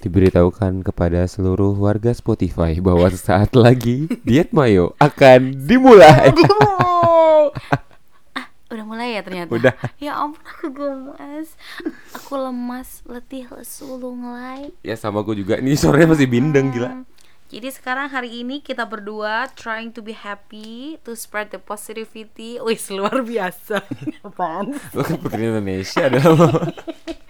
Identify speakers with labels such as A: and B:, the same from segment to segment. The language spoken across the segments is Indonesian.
A: Diberitahukan kepada seluruh warga Spotify bahwa sesaat lagi diet mayo akan dimulai.
B: Ah, udah mulai ya ternyata.
A: Udah.
B: Ya ampun aku gemes. Aku lemas, letih, lesu, lunglai.
A: ya sama gue juga. Nih sorenya masih bindeng gila.
B: Hmm. Jadi sekarang hari ini kita berdua trying to be happy, to spread the positivity. Wih, luar biasa. Apaan?
A: Lo kan putri Indonesia adalah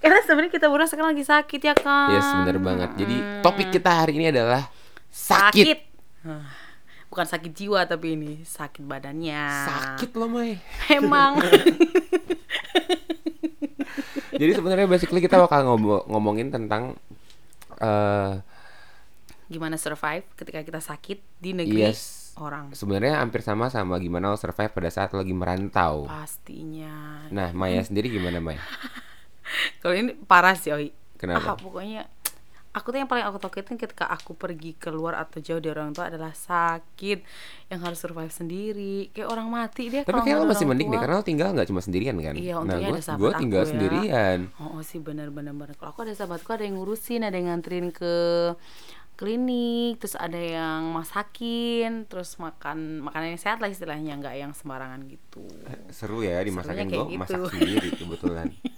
B: Karena sebenarnya kita berdua sekarang lagi sakit ya kan?
A: Yes bener banget Jadi topik kita hari ini adalah Sakit
B: sakit. Bukan sakit jiwa tapi ini sakit badannya.
A: Sakit loh Mai
B: Emang.
A: Jadi sebenarnya basically kita bakal ngomo- ngomongin tentang eh
B: Gimana survive ketika kita sakit di negeri
A: Yes
B: orang?
A: Sebenarnya hampir sama sama gimana lo survive pada saat lo lagi merantau
B: Pastinya.
A: Nah Maya sendiri gimana Maya?
B: Kalau ini parah sih, Oi.
A: Kenapa?
B: Ah, pokoknya aku tuh yang paling aku takutin ketika aku pergi keluar atau jauh dari orang tua adalah sakit yang harus survive sendiri kayak orang mati dia
A: Tapi kayak lo masih mending deh
B: tua.
A: Karena lo tinggal nggak cuma sendirian kan
B: Iya,
A: Nah gue
B: ada sahabat
A: gue tinggal
B: aku ya.
A: sendirian
B: Oh, oh sih benar-benar benar. Kalau aku ada sahabatku ada yang ngurusin, ada yang nganterin ke klinik, terus ada yang masakin, terus makan makanan yang sehat lah istilahnya, nggak yang sembarangan gitu.
A: Seru ya dimasakin gue
B: kayak
A: masak
B: gitu.
A: sendiri kebetulan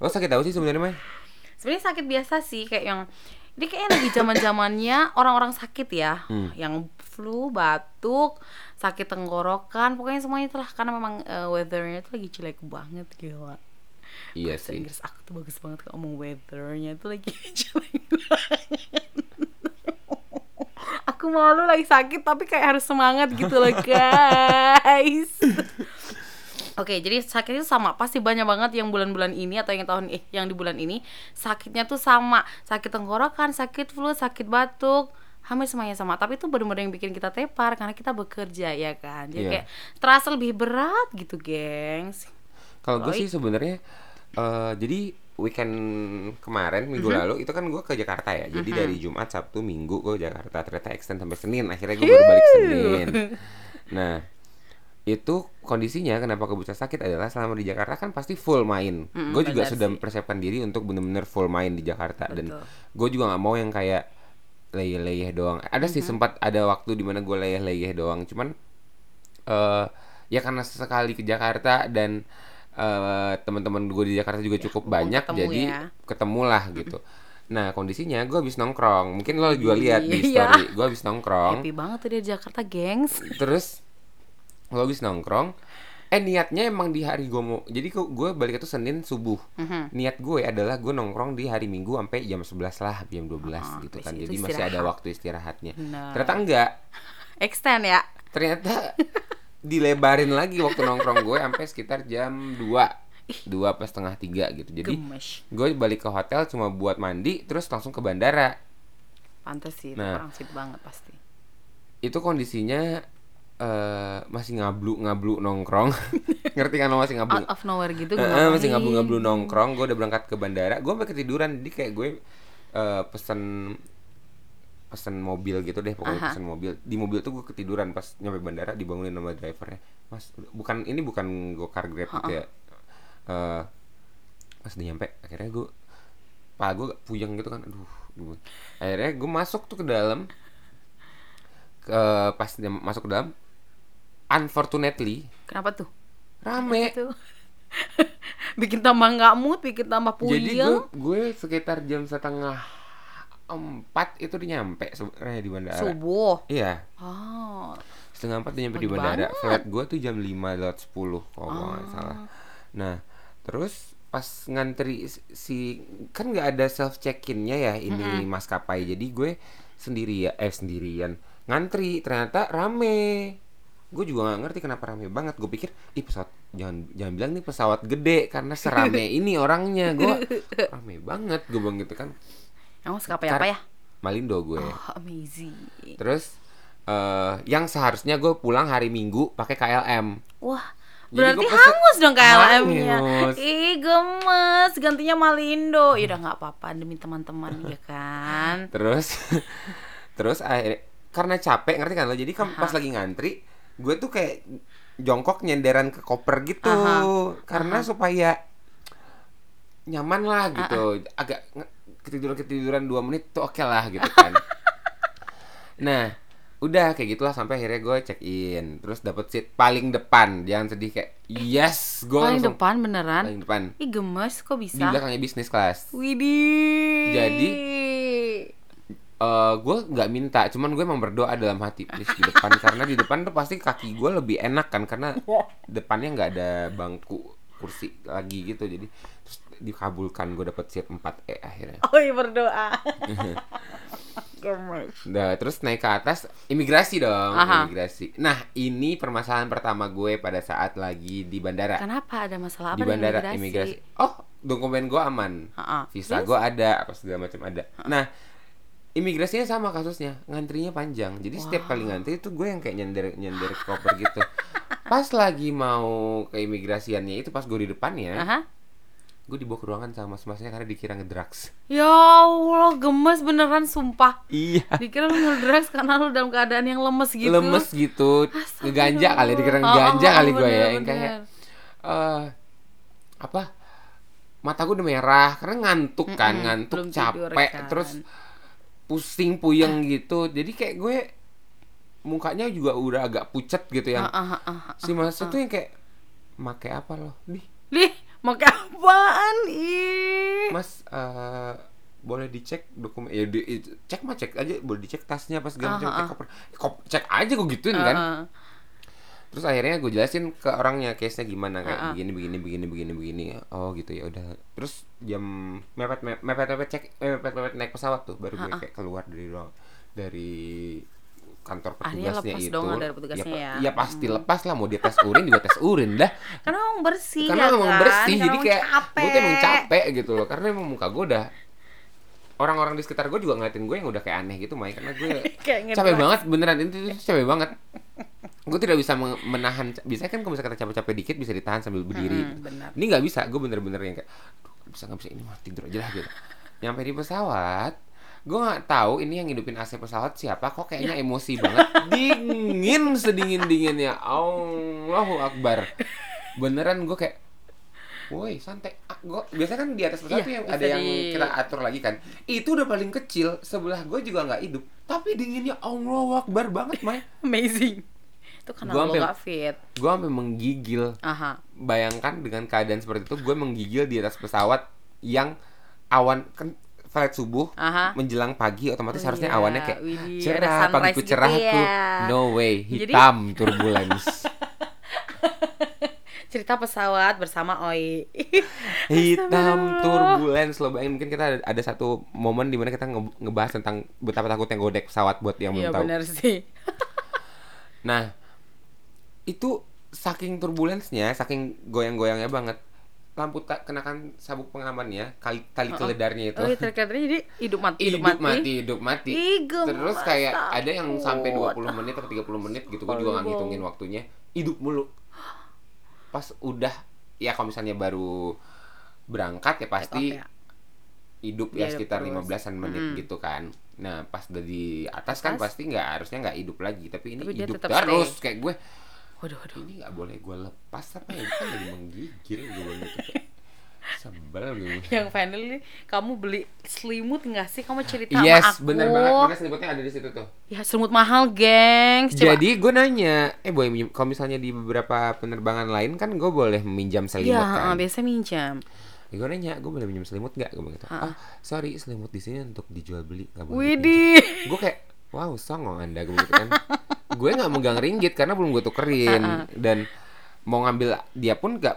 A: Lo sakit tahu sih sebenarnya Maya?
B: Sebenarnya sakit biasa sih kayak yang ini kayaknya lagi zaman zamannya orang-orang sakit ya,
A: Hmm.
B: yang flu, batuk, sakit tenggorokan, pokoknya semuanya itulah karena memang eh, weathernya itu lagi jelek banget gila.
A: Iya
B: Bahasa
A: sih
B: Inggris aku tuh bagus banget kalau ngomong weathernya itu lagi jelek banget. aku malu lagi sakit tapi kayak harus semangat gitu loh guys. Oke, jadi sakitnya sama pasti banyak banget yang bulan-bulan ini atau yang tahun eh yang di bulan ini sakitnya tuh sama, sakit tenggorokan, sakit flu, sakit batuk, hampir semuanya sama. Tapi itu benar-benar yang bikin kita tepar karena kita bekerja ya kan. Jadi
A: Iya.
B: kayak terasa lebih berat gitu, gengs.
A: Kalau gue sih sebenarnya eh jadi weekend kemarin minggu
B: Mhm.
A: lalu itu kan gue ke Jakarta ya. Jadi dari Jumat, Sabtu, Minggu gue ke Jakarta ternyata extend sampai Senin. Akhirnya gue baru balik Senin. Nah itu kondisinya kenapa gue bisa sakit adalah selama di Jakarta kan pasti full main.
B: Mm,
A: gue juga sudah
B: sih.
A: mempersiapkan diri untuk bener-bener full main di Jakarta dan
B: Betul.
A: gue juga nggak mau yang kayak leyeh-leyeh doang. Ada
B: Mhm.
A: sih sempat ada waktu di mana gue leyeh-leyeh doang. Cuman eh ya karena sesekali ke Jakarta dan eh teman-teman gue di Jakarta juga cukup
B: mumpung
A: banyak
B: ketemu
A: jadi
B: ya.
A: ketemulah gitu. Nah kondisinya gue habis nongkrong. Mungkin lo juga lihat di
B: Iya.
A: story. Gue habis nongkrong.
B: Happy banget tuh dia di Jakarta, gengs.
A: Terus lo habis nongkrong. Eh niatnya emang di hari gue mau. Jadi kok gue balik itu Senin subuh.
B: Mhm.
A: Niat gue adalah gue nongkrong di hari Minggu sampai jam 11 lah, jam 12
B: Ah,
A: gitu
B: habis
A: kan. Jadi masih ada waktu istirahatnya.
B: Benar.
A: Ternyata enggak.
B: Extend ya.
A: Ternyata dilebarin lagi waktu nongkrong gue sampai sekitar jam 2 dua pas setengah tiga gitu jadi
B: Gemes.
A: gue balik ke hotel cuma buat mandi terus langsung ke bandara
B: Pantes sih,
A: Nah.
B: orang banget pasti.
A: itu kondisinya eh masih ngablu ngablu nongkrong. Ngerti kan lo masih ngablu?
B: Out of nowhere gitu gue
A: eh, masih ngablu ngablu nongkrong. Gue udah berangkat ke bandara. Gue sampai ketiduran. Jadi kayak gue eh, pesen pesen mobil gitu deh. Pokoknya
B: Aha.
A: pesen mobil. Di mobil tuh gue ketiduran pas nyampe bandara dibangunin sama drivernya. Mas bukan ini bukan gokar grab gitu ya. Eh, pas udah nyampe akhirnya gue pak gue puyeng gitu kan. Aduh aduh. akhirnya gue masuk tuh ke dalam. Ke pas dia masuk ke dalam unfortunately
B: Kenapa tuh?
A: rame
B: Itu. bikin tambah nggak mood, bikin tambah puyeng.
A: Jadi gue gue sekitar jam setengah empat itu udah nyampe sebenarnya di bandara.
B: subuh.
A: Iya,
B: Oh.
A: setengah empat udah nyampe di
B: Pagi
A: bandara.
B: banget.
A: Flight gue tuh jam lima lewat sepuluh kalau gue nggak
B: Ah.
A: salah. Nah, terus pas ngantri si kan nggak ada self check innya ya ini maskapai. Jadi gue sendiri ya eh sendirian ngantri ternyata rame. Gue juga nggak ngerti kenapa rame banget. Gue pikir, ih pesawat jangan jangan bilang nih pesawat gede karena serame ini orangnya. Gue rame banget gue bilang gitu kan.
B: Emang maskapai apa ya?
A: Malindo gue.
B: Oh, amazing.
A: Terus eh yang seharusnya gue pulang hari Minggu pakai KLM.
B: Wah, berarti
A: pesen-
B: hangus dong KLM-nya. Ih, gemes. Gantinya Malindo. Ya udah nggak apa-apa demi teman-teman ya kan.
A: Terus terus akhirnya karena capek ngerti kan lo. Jadi kan pas lagi ngantri, gue tuh kayak jongkok nyenderan ke koper gitu
B: Aha.
A: karena supaya nyaman lah gitu. Agak nge- ketiduran ketiduran dua menit tuh oke lah gitu kan nah udah kayak gitulah sampai akhirnya gue check in terus dapet seat paling depan jangan sedih kayak yes gue
B: Paling
A: langsung
B: depan beneran.
A: paling depan
B: Ih gemes kok
A: di
B: bisa?
A: belakangnya bisnis kelas
B: Widih.
A: Jadi, eh gue nggak minta cuman gue emang berdoa dalam hati please di depan karena di depan tuh pasti kaki gue lebih enak kan karena depannya nggak ada bangku kursi lagi gitu jadi terus dikabulkan gue dapet seat 4 e akhirnya
B: Oh iya berdoa. gemes.
A: Nah, terus naik ke atas imigrasi dong,
B: Aha.
A: imigrasi. Nah, ini permasalahan pertama gue pada saat lagi di bandara.
B: Kenapa ada masalah apa
A: di bandara
B: dengan
A: imigrasi. Oh, dokumen gue aman.
B: Ha-ha.
A: Visa
B: Terus?
A: gue ada, apa segala macam ada. Nah, imigrasinya sama kasusnya, ngantrinya panjang. Jadi setiap kali ngantri itu gue yang kayak nyender nyender koper gitu. Pas lagi mau ke imigrasiannya itu pas gue di depannya,
B: Aha.
A: gue dibawa ke ruangan sama mas-masnya karena dikira ngedrugs.
B: Ya Allah, gemes beneran sumpah.
A: Iya.
B: Dikira lu ngedrugs karena lu dalam keadaan yang lemes gitu.
A: lemes gitu ngeganja kali dikira
B: Oh,
A: ngeganja
B: oh,
A: kali
B: oh,
A: gue ya yang kayak eh apa mata gue udah merah karena ngantuk kan
B: Mm-mm,
A: ngantuk
B: belum tidur,
A: capek
B: kan.
A: terus pusing puyeng gitu jadi kayak gue mukanya juga udah agak pucet gitu yang
B: Ah, ah, ah, ah.
A: si mas tuh yang kayak make apa loh
B: Lih, mau ke apaan? Ih.
A: mas eh, boleh dicek dokumen ya di, cek mah cek aja boleh dicek tasnya pas segala macam
B: Ah,
A: cek koper Kop- cek aja gue gituin kan. Terus akhirnya gue jelasin ke orangnya case-nya gimana kayak
B: Heeh.
A: begini begini begini begini begini. Oh gitu ya udah. Terus jam mepet mepet mepet, mepet cek eh, mepet mepet naik pesawat tuh baru gue kayak keluar dari ruang dari kantor petugasnya
B: lepas
A: itu.
B: dong dari petugasnya
A: pa-
B: ya.
A: Iya pasti lepas lah mau dia tes urin juga tes urin dah.
B: Karena emang bersih
A: Karena
B: ya
A: emang
B: kan?
A: bersih
B: Karena
A: jadi kayak
B: capek.
A: gue tuh emang capek gitu loh karena emang muka gue udah orang-orang di sekitar gue juga ngeliatin gue yang udah kayak aneh gitu Mai karena gue capek banget beneran itu, itu capek banget gue tidak bisa men- menahan biasanya kan kalau misalnya kita capek-capek dikit bisa ditahan sambil berdiri
B: benar.
A: ini nggak bisa gue bener-bener yang kayak "Aduh, nggak bisa nggak bisa ini mah tidur aja lah gitu nyampe di pesawat gue nggak tahu ini yang hidupin AC pesawat siapa kok kayaknya emosi banget dingin sedingin dinginnya Allahu Akbar beneran gue kayak Woi santai, ah, gua biasanya kan di atas pesawat
B: Iya,
A: tuh yang ada yang
B: di-
A: kita atur lagi kan. Itu udah paling kecil, sebelah gue juga nggak hidup. Tapi dinginnya Allah Akbar banget, Mai.
B: Amazing. Itu karena
A: Gua
B: lo gak fit.
A: Gue sampai menggigil.
B: Aha.
A: Bayangkan dengan keadaan seperti itu, gue menggigil di atas pesawat yang awan kan flight subuh
B: Aha.
A: menjelang pagi otomatis
B: Oh
A: harusnya
B: iya,
A: awannya kayak
B: widih,
A: cerah pagiku
B: gitu
A: cerah aku
B: ya.
A: no way
B: Jadi-
A: hitam turbulence
B: Cerita pesawat bersama Oi.
A: hitam turbulence lo bayangin mungkin kita ada, ada satu momen di mana kita nge- ngebahas tentang betapa takutnya godek pesawat buat yang belum
B: Iya
A: tahu
B: benar sih.
A: nah itu saking turbulensnya saking goyang-goyangnya banget lampu tak kenakan sabuk pengamannya kali tali keledarnya itu
B: Oh, iya, jadi hidup mati,
A: hidup mati hidup mati
B: Ih, gemes,
A: terus kayak ada yang sampai
B: takut.
A: 20 menit atau 30 menit gitu gue juga nggak ngitungin waktunya hidup mulu pas udah ya kalau misalnya baru berangkat ya pasti
B: off ya.
A: hidup
B: Dia
A: ya
B: hidup
A: sekitar
B: terus.
A: 15-an menit
B: Mm-mm.
A: gitu kan nah pas udah di atas kan
B: Atas.
A: pasti nggak harusnya nggak hidup lagi tapi ini
B: Tapi
A: hidup terus
B: stay.
A: kayak gue
B: Waduh, waduh.
A: ini nggak boleh gue lepas apa ya kan lagi menggigil gue gitu sebel gue
B: Yang finally kamu beli selimut nggak sih? Kamu cerita sama
A: yes
B: aku.
A: bener banget mana selimutnya ada di situ tuh
B: Ya selimut mahal, gengs. Coba.
A: Jadi gue nanya, eh boleh minjem, kalau misalnya di beberapa penerbangan lain kan gue boleh meminjam selimut
B: Iya,
A: kan.
B: biasa minjam.
A: Ya, gue nanya, gue boleh minjem selimut nggak? Gue bilang gitu. Ah, sorry, selimut di sini untuk dijual beli, nggak boleh.
B: Widih.
A: Gue kayak, wow, songong anda, gue gitu kan. gue nggak megang ringgit karena belum gue tukerin dan mau ngambil dia pun nggak,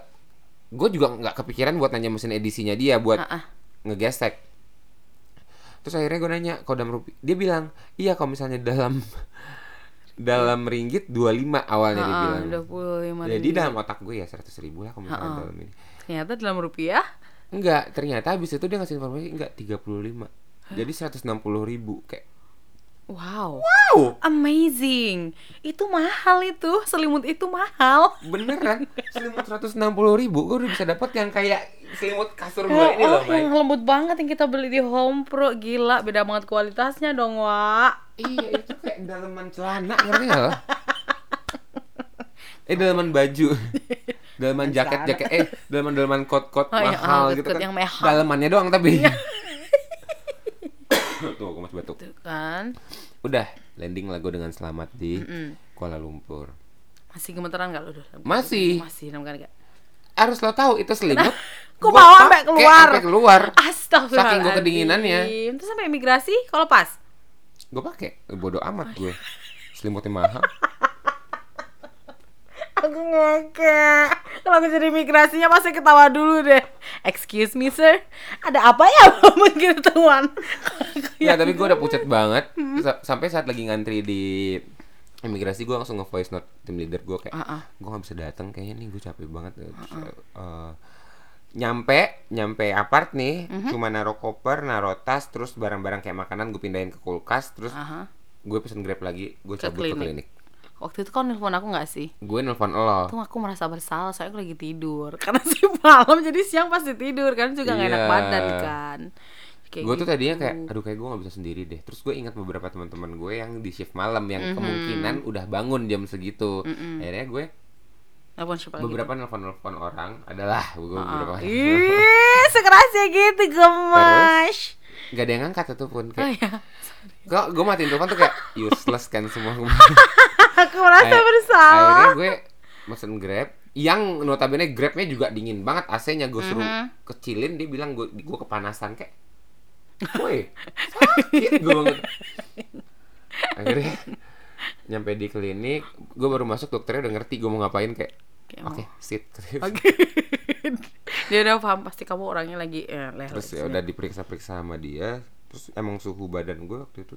A: gue juga nggak kepikiran buat nanya mesin edisinya dia buat
B: ah.
A: ngegesek. Terus akhirnya gue nanya, kalau dalam rupiah, dia bilang, iya kalau misalnya dalam dalam ringgit 25 awalnya dia bilang.
B: Udah puluh lima
A: Jadi
B: ribu.
A: dalam otak gue ya 100 ribu lah kalau misalnya
B: Ha-ha.
A: dalam ini.
B: Ternyata dalam rupiah.
A: Enggak, ternyata habis itu dia ngasih informasi enggak 35. Jadi 160 ribu kayak
B: Wow.
A: Wow,
B: Amazing. Itu mahal itu. Selimut itu mahal.
A: beneran selimut 160 ribu gue udah bisa dapat yang kayak selimut kasur gue
B: Oh,
A: ini loh,
B: oh,
A: Mai.
B: yang lembut banget yang kita beli di Home Pro. Gila, beda banget kualitasnya dong, Wak.
A: Iya, itu kayak daleman celana, ngerti lo? Eh, daleman baju. daleman jaket jaket eh daleman daleman kot kot
B: Oh, iya,
A: mahal
B: oh,
A: gitu
B: kot-kot
A: kan.
B: yang mahal.
A: Dalemannya doang tapi.
B: kan
A: Udah landing lah gue dengan selamat di
B: Mm-mm.
A: Kuala Lumpur.
B: masih gemeteran gak lu Dul?
A: Masih.
B: masih enam kali gak
A: Harus lo tahu itu selimut.
B: Kok bawa sampai keluar?
A: Sampai keluar.
B: Astagfirullahaladzim
A: Saking gua kedinginannya.
B: Terus sampai imigrasi kalau pas
A: Gue pakai. Bodoh amat gue. Selimutnya mahal.
B: Aku ngekek Kalau aku jadi imigrasinya pasti ketawa dulu deh Excuse me sir Ada apa ya mungkin teman
A: Ya tapi gue udah pucat banget Sa- Sampai saat lagi ngantri di imigrasi gue langsung nge-voice note tim leader gue kayak
B: Ah, ah.
A: gue gak bisa datang kayaknya nih gue capek banget Terus, eh, nyampe nyampe apart nih
B: Mhm.
A: cuma naruh koper naruh tas terus barang-barang kayak makanan gue pindahin ke kulkas terus
B: Aha.
A: gue pesen grab lagi gue
B: Ke
A: cabut ke
B: klinik.
A: klinik
B: Waktu itu kau nelfon aku gak sih?
A: gue nelfon lo.
B: Tuh aku merasa bersalah Soalnya aku lagi tidur. Karena sih malam jadi siang pasti tidur Kan? Juga gak enak
A: Iya.
B: badan kan? Kayak
A: gue tuh tadinya
B: gitu.
A: kayak aduh kayak gue nggak bisa sendiri deh. Terus gue ingat beberapa teman-teman gue yang di shift malam yang
B: Mhm.
A: kemungkinan udah bangun jam segitu. Akhirnya gue
B: Nelfon siapa
A: beberapa nelfon-nelfon orang adalah gue beberapa.
B: Ih, sekerasnya gitu gemas.
A: Gak ada yang ngangkat itu pun
B: Oh
A: kayak
B: ya
A: kok gue matiin telepon tuh kayak useless kan semua
B: Aku merasa
A: Akhir-
B: bersalah
A: akhirnya gue mesen grab yang notabene grabnya juga dingin banget AC-nya gue suruh
B: Mhm.
A: kecilin dia bilang gue gue kepanasan kayak woi sakit gue banget akhirnya nyampe di klinik gue baru masuk dokternya udah ngerti gue mau ngapain kayak oke
B: mau-
A: sit
B: Oke. Dia udah paham pasti kamu orangnya lagi eh, leher.
A: terus ya udah diperiksa-periksa sama dia terus emang suhu badan gue waktu itu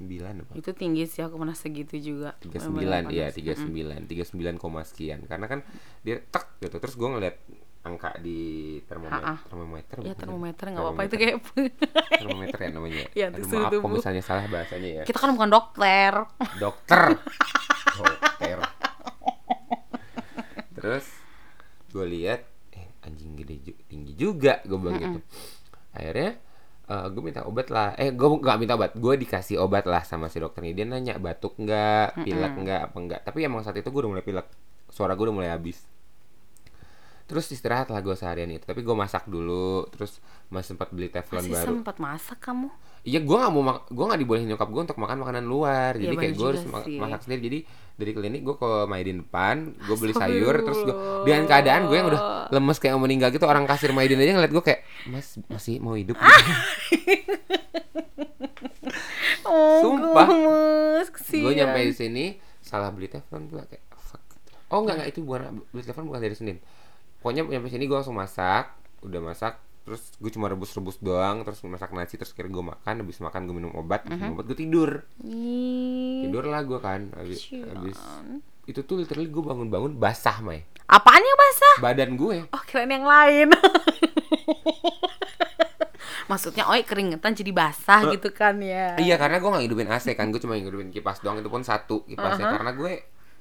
A: 39 apa?
B: Itu tinggi sih aku pernah segitu juga.
A: 39
B: Bener-bener
A: iya
B: panas.
A: 39 39 koma sekian. Karena kan dia tek gitu terus gue ngeliat angka di termometer
B: Ha-ha.
A: termometer
B: Ya termometer nggak apa-apa itu kayak
A: termometer ya namanya.
B: Iya,
A: Aduh, maaf kalau misalnya salah bahasanya ya.
B: Kita kan bukan dokter.
A: dokter. Dokter. Terus gue lihat eh anjing gede tinggi juga gue bilang gitu. Akhirnya gue minta obat lah. Eh gue nggak minta obat. Gue dikasih obat lah sama si dokternya dia nanya batuk nggak? Pilek nggak apa enggak tapi emang saat itu gue udah mulai pilek. Suara gue udah mulai habis terus istirahat lah gue seharian itu tapi gue masak dulu terus masih sempat beli teflon
B: Masih
A: baru
B: sempat masak kamu?
A: Iya, gue nggak mau mak gue nggak dibolehin nyokap gue untuk makan makanan luar.
B: Iya,
A: Jadi kayak gue harus ma-
B: sih.
A: masak sendiri. Jadi dari klinik gue ke Maidin depan, gue beli sayur, terus gue dengan keadaan gue yang udah lemes kayak mau meninggal gitu, orang kasir Maidin aja ngeliat gue kayak Mas masih mau hidup. gitu.
B: Oh,
A: Sumpah. gue nyampe di sini salah beli telepon pula kayak fuck. Oh enggak enggak itu bukan beli telepon bukan dari Senin. Pokoknya nyampe sini gue langsung masak, udah masak, terus gue cuma rebus-rebus doang, terus masak nasi, terus kira gue makan, habis makan gue minum obat, habis minum obat gue tidur.
B: Ih,
A: tidur lah gue kan habis, habis. Itu tuh literally gue bangun-bangun basah Mai.
B: Apaan yang basah?
A: badan gue.
B: Oh kirain yang lain. Maksudnya oi keringetan jadi basah gitu kan ya.
A: iya karena gue nggak hidupin AC kan gue cuma hidupin kipas doang itu pun satu kipasnya
B: Uh-huh.
A: karena gue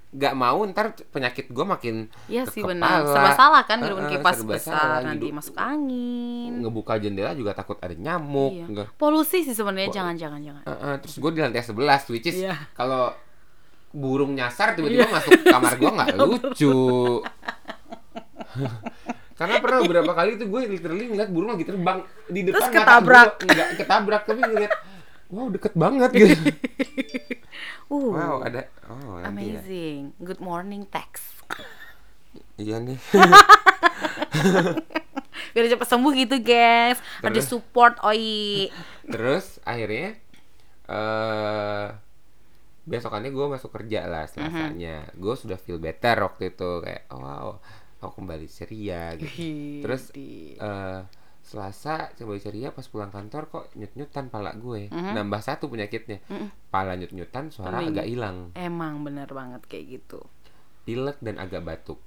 A: nggak mau ntar penyakit gue makin
B: Iya sih benar Serba salah kan hidupin kipas
A: serba
B: besar
A: salah,
B: Nanti
A: hidup-
B: masuk angin.
A: Ngebuka jendela juga takut ada nyamuk
B: Iya.
A: Nggak-
B: Polusi sih sebenarnya jangan jangan jangan.
A: Heeh, terus gue di lantai 11 which is
B: Iya.
A: kalau burung nyasar tiba-tiba masuk kamar gue nggak lucu. Karena pernah beberapa kali tuh gue literally ngeliat burung lagi terbang di depan
B: Terus
A: mata
B: ketabrak.
A: nggak ketabrak tapi ngeliat wow deket banget gitu
B: Uh,
A: wow ada oh nanti ya
B: amazing. Good morning text
A: iya nih.
B: Biar cepet sembuh gitu guys. Ada
A: Terus?
B: support oi.
A: Terus akhirnya eh besokannya gue masuk kerja lah selasanya. Gue sudah feel better waktu itu kayak oh, wow aku kembali ceria gitu. Terus
B: di-
A: Selasa kembali ceria pas pulang kantor kok nyut-nyutan pala gue.
B: Mhm.
A: nambah satu penyakitnya. Pala nyut-nyutan suara
B: Pening.
A: agak hilang.
B: Emang bener banget kayak gitu.
A: Pilek dan agak batuk.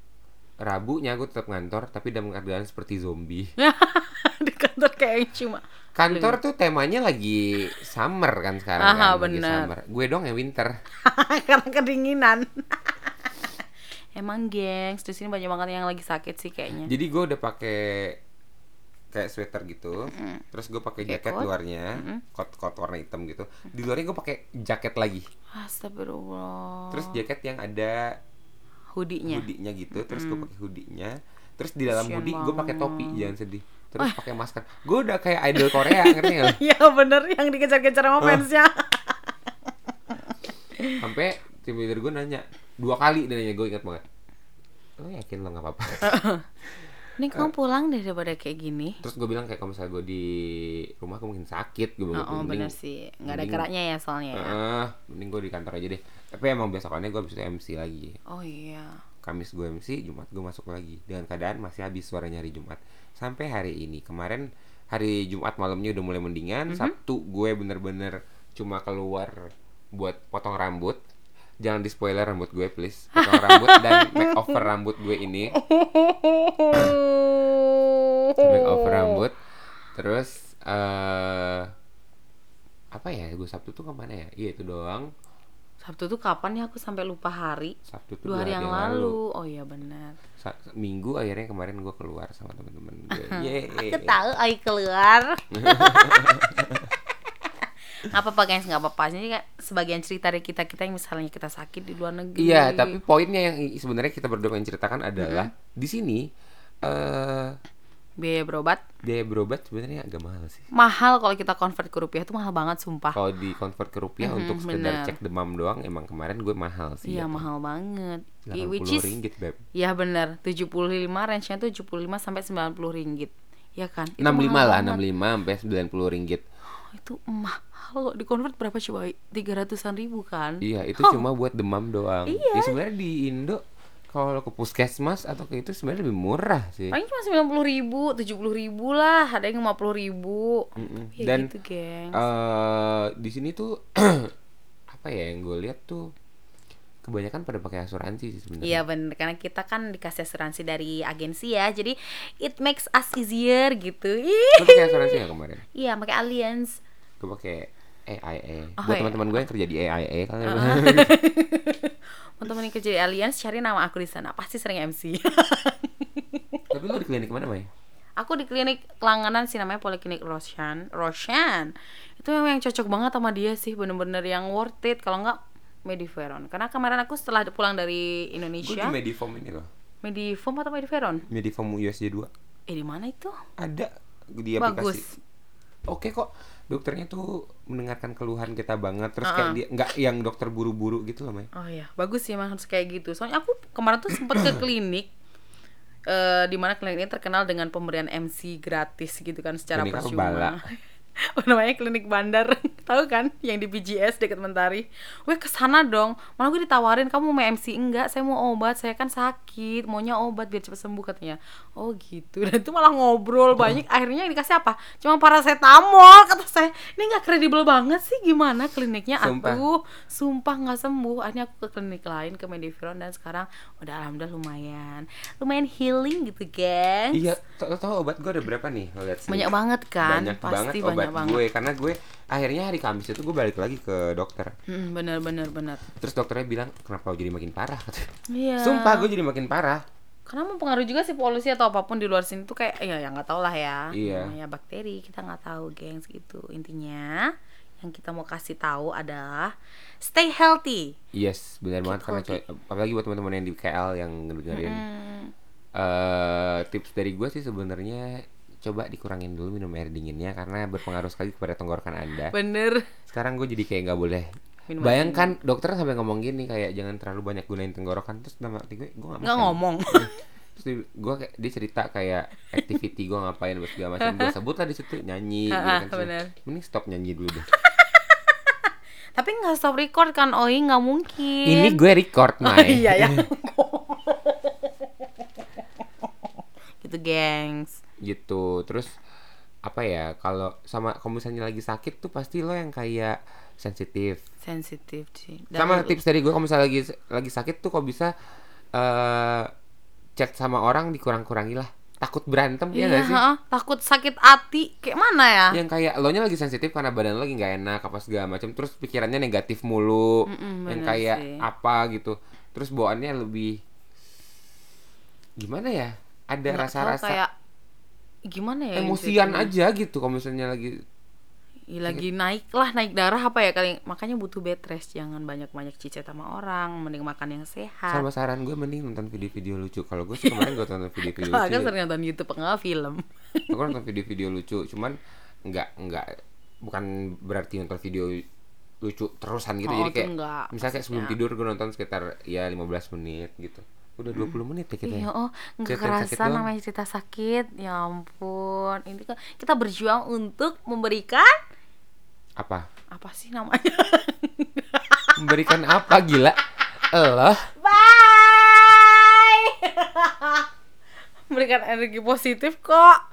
A: Rabunya gue tetap ngantor tapi dalam keadaan seperti zombie.
B: Di kantor kayak cuma
A: kantor tuh temanya lagi summer kan sekarang
B: Aha,
A: kan lagi
B: bener.
A: summer. Gue dong yang winter.
B: Karena kedinginan. Emang gengs, di sini banyak banget yang lagi sakit sih kayaknya.
A: jadi gue udah pakai kayak sweater gitu. Terus gue pakai jaket
B: coat?
A: luarnya coat coat warna hitam gitu. Di luarnya gue pakai jaket lagi.
B: Astagfirullah.
A: terus jaket yang ada
B: hoodie-nya.
A: hoodie-nya gitu terus gue pakai hoodie-nya. Terus di dalam hoodie gue pakai topi jangan sedih. Terus pakai masker. Gue udah kayak idol Korea ngerti nggak?
B: Iya bener yang dikejar-kejar sama fansnya.
A: sampai tim leader gue nanya dua kali dia nanya gue ingat banget. Lo yakin lo nggak apa-apa
B: Ini kamu pulang deh daripada kayak gini.
A: terus gue bilang kayak kalau misalnya gue di rumah gue mungkin sakit gue
B: Oh,
A: bilang
B: oh,
A: mending
B: bener sih, nggak ada geraknya ya soalnya ya.
A: "Eh, mending gue di kantor aja deh tapi emang besokannya gue habis itu MC lagi
B: Oh iya.
A: Kamis gue MC, Jumat gue masuk lagi dengan keadaan masih habis suaranya hari Jumat sampai hari ini. Kemarin hari Jumat malamnya udah mulai mendingan, Sabtu gue bener-bener cuma keluar buat potong rambut. Jangan di spoiler rambut gue please. Potong rambut dan make over rambut gue ini, make over rambut. Terus eh apa ya? Gue Sabtu tuh ke mana ya? Iya itu doang.
B: Sabtu tuh kapan ya aku sampai lupa hari?
A: Sabtu tuh
B: Dua hari yang lalu. Oh iya benar.
A: Sa- minggu akhirnya kemarin gue keluar sama temen-temen gue.
B: Aku tahu Ai keluar. nggak apa-apa guys, nggak apa-apa. Ini kayak sebagian cerita dari kita kita yang misalnya kita sakit di luar negeri.
A: Iya, tapi poinnya yang sebenarnya kita berdua pengen ceritakan adalah di sini eh
B: biaya berobat
A: biaya berobat sebenarnya agak mahal sih.
B: mahal kalau kita convert ke rupiah tuh mahal banget sumpah.
A: Kalau di convert ke rupiah
B: Mhm,
A: untuk sekedar
B: bener.
A: cek demam doang emang kemarin gue mahal sih.
B: Iya
A: ya kan?
B: mahal banget. I-
A: 80
B: Which is
A: ringgit, Beb.
B: ya benar 75 range-nya tuh 75 sampai 90 ringgit. Ya kan? Itu
A: 65
B: mahal
A: lah,
B: banget.
A: 65 sampai 90 ringgit.
B: Itu mahal kalau di convert berapa coba? 300-an ribu kan?
A: Iya, itu
B: Oh.
A: cuma buat demam doang.
B: Iya.
A: Ya sebenarnya di Indo kalau ke puskesmas atau ke itu sebenarnya lebih murah sih.
B: Paling cuma 90 ribu, 70 ribu lah, ada yang 50 ribu.
A: Mm-mm.
B: Ya
A: Dan
B: gitu, geng.
A: eh di sini tuh apa ya yang gue lihat tuh kebanyakan pada pakai asuransi sih sebenarnya.
B: Iya bener, karena kita kan dikasih asuransi dari agensi ya, jadi it makes us easier gitu.
A: Lu pakai asuransi nggak kemarin?
B: Iya, pakai Allianz.
A: Gue pakai AIA.
B: Oh,
A: Buat
B: iya.
A: teman-teman gue yang kerja di AIA kalian.
B: Teman-teman yang kerja di Allianz, cari nama aku di sana. Pasti sering MC.
A: Tapi lu di klinik mana, Mai?
B: aku di klinik langganan sih namanya Poliklinik Roshan. Roshan. Itu yang, yang cocok banget sama dia sih, bener-bener yang worth it. Kalau enggak Mediveron. Karena kemarin aku setelah pulang dari
A: Gue di
B: Indonesia,
A: Mediform ini loh.
B: Medifoam atau Mediveron?
A: Mediform USJ 2.
B: Eh di mana itu?
A: Ada di
B: Bagus.
A: aplikasi. Oke kok. Dokternya tuh mendengarkan keluhan kita banget terus kayak
B: Uh-uh.
A: dia nggak yang dokter buru-buru gitu loh, Mai.
B: Oh iya, bagus sih emang harus kayak gitu. Soalnya aku kemarin tuh sempat ke klinik eh di mana klinik ini terkenal dengan pemberian MC gratis gitu kan secara
A: Klinik
B: percuma. Oh, namanya klinik bandar. Tahu kan yang di PGS dekat Mentari? Weh ke sana dong. Malah gue ditawarin kamu mau MC enggak? Saya mau obat. Saya kan sakit. Maunya obat biar cepat sembuh katanya. Oh gitu. Dan itu malah ngobrol banyak. Akhirnya yang dikasih apa? Cuma paracetamol kata saya. Ini nggak kredibel banget sih. Gimana kliniknya?
A: Sumpah.
B: atuh sumpah nggak sembuh. Akhirnya aku ke klinik lain ke Mediviron dan sekarang udah alhamdulillah lumayan. Lumayan healing gitu geng
A: Iya, tau tau obat gue ada berapa nih? Lihat
B: banyak banget kan?
A: Banyak
B: pasti
A: banget
B: banyak
A: obat
B: banget.
A: gue karena gue akhirnya hari Kamis itu gue balik lagi ke dokter.
B: Mm, bener bener bener
A: terus dokternya bilang kenapa lo jadi makin parah?
B: iya.
A: Sumpah gue jadi makin parah.
B: Karena mempengaruhi juga sih polusi atau apa pun di luar sini tuh kayak ya ya nggak tahu lah ya.
A: Iya.
B: namanya bakteri kita nggak tahu gengs gitu. Intinya yang kita mau kasih tahu adalah stay healthy.
A: Yes benar banget karena coy, apalagi buat teman-teman yang di KL yang dengerin.
B: Hmm,
A: eh tips dari gue sih sebenarnya coba dikurangin dulu minum air dinginnya karena berpengaruh sekali kepada tenggorokan anda.
B: Bener.
A: Sekarang gue jadi kayak nggak boleh.
B: Minum
A: bayangkan dokter sampai ngomong gini kayak jangan terlalu banyak gunain tenggorokan. Terus nama gue gue nggak
B: ngomong.
A: Terus gue kayak dia cerita kayak activity gue ngapain buat segala macam. Gue sebut lah di situ nyanyi gitu kan
B: bener.
A: mending stop nyanyi dulu deh.
B: Tapi nggak stop record kan Oi nggak mungkin.
A: Ini gue record
B: oh,
A: Mai.
B: iya ya. Gitu gengs
A: gitu. Terus apa ya kalau sama kalau misalnya lagi sakit tuh pasti lo yang kayak sensitif.
B: Sensitif sih Dan
A: sama tips dari gue kalau misalnya lagi lagi sakit tuh kok bisa eh chat sama orang dikurang-kurangi lah. Takut berantem
B: Iya,
A: ya gak sih?
B: ha-ha. takut sakit hati kayak mana ya?
A: yang kayak lo nya lagi sensitif karena badan lo lagi nggak enak apa segala macam terus pikirannya negatif mulu
B: Mm-mm,
A: yang
B: bener
A: kayak
B: sih.
A: apa gitu. Terus bawaannya lebih gimana ya? Ada rasa-rasa
B: kayak gimana ya?
A: emosian aja gitu kalau misalnya lagi
B: Ih, lagi naik lah naik darah apa ya kali makanya butuh bed rest. Jangan banyak banyak cicet sama orang mending makan yang sehat.
A: Sama saran gue mending nonton video-video lucu. Kalau gue sih kemarin gue nonton video-video lucu
B: kan sering nonton YouTube enggak film.
A: Aku nonton video-video lucu cuman nggak nggak bukan berarti nonton video lucu terusan gitu.
B: Oh,
A: jadi kayak
B: nggak,
A: misalnya kayak sebelum tidur gue nonton sekitar ya 15 menit gitu udah 20 menit ya kita
B: Iya,
A: ya
B: oh, nggak
A: Cerita yang sakit
B: kerasa namanya cerita sakit. Ya ampun, ini kan kita berjuang untuk memberikan
A: apa
B: apa sih namanya?
A: memberikan apa gila Allah
B: Bye. memberikan energi positif kok.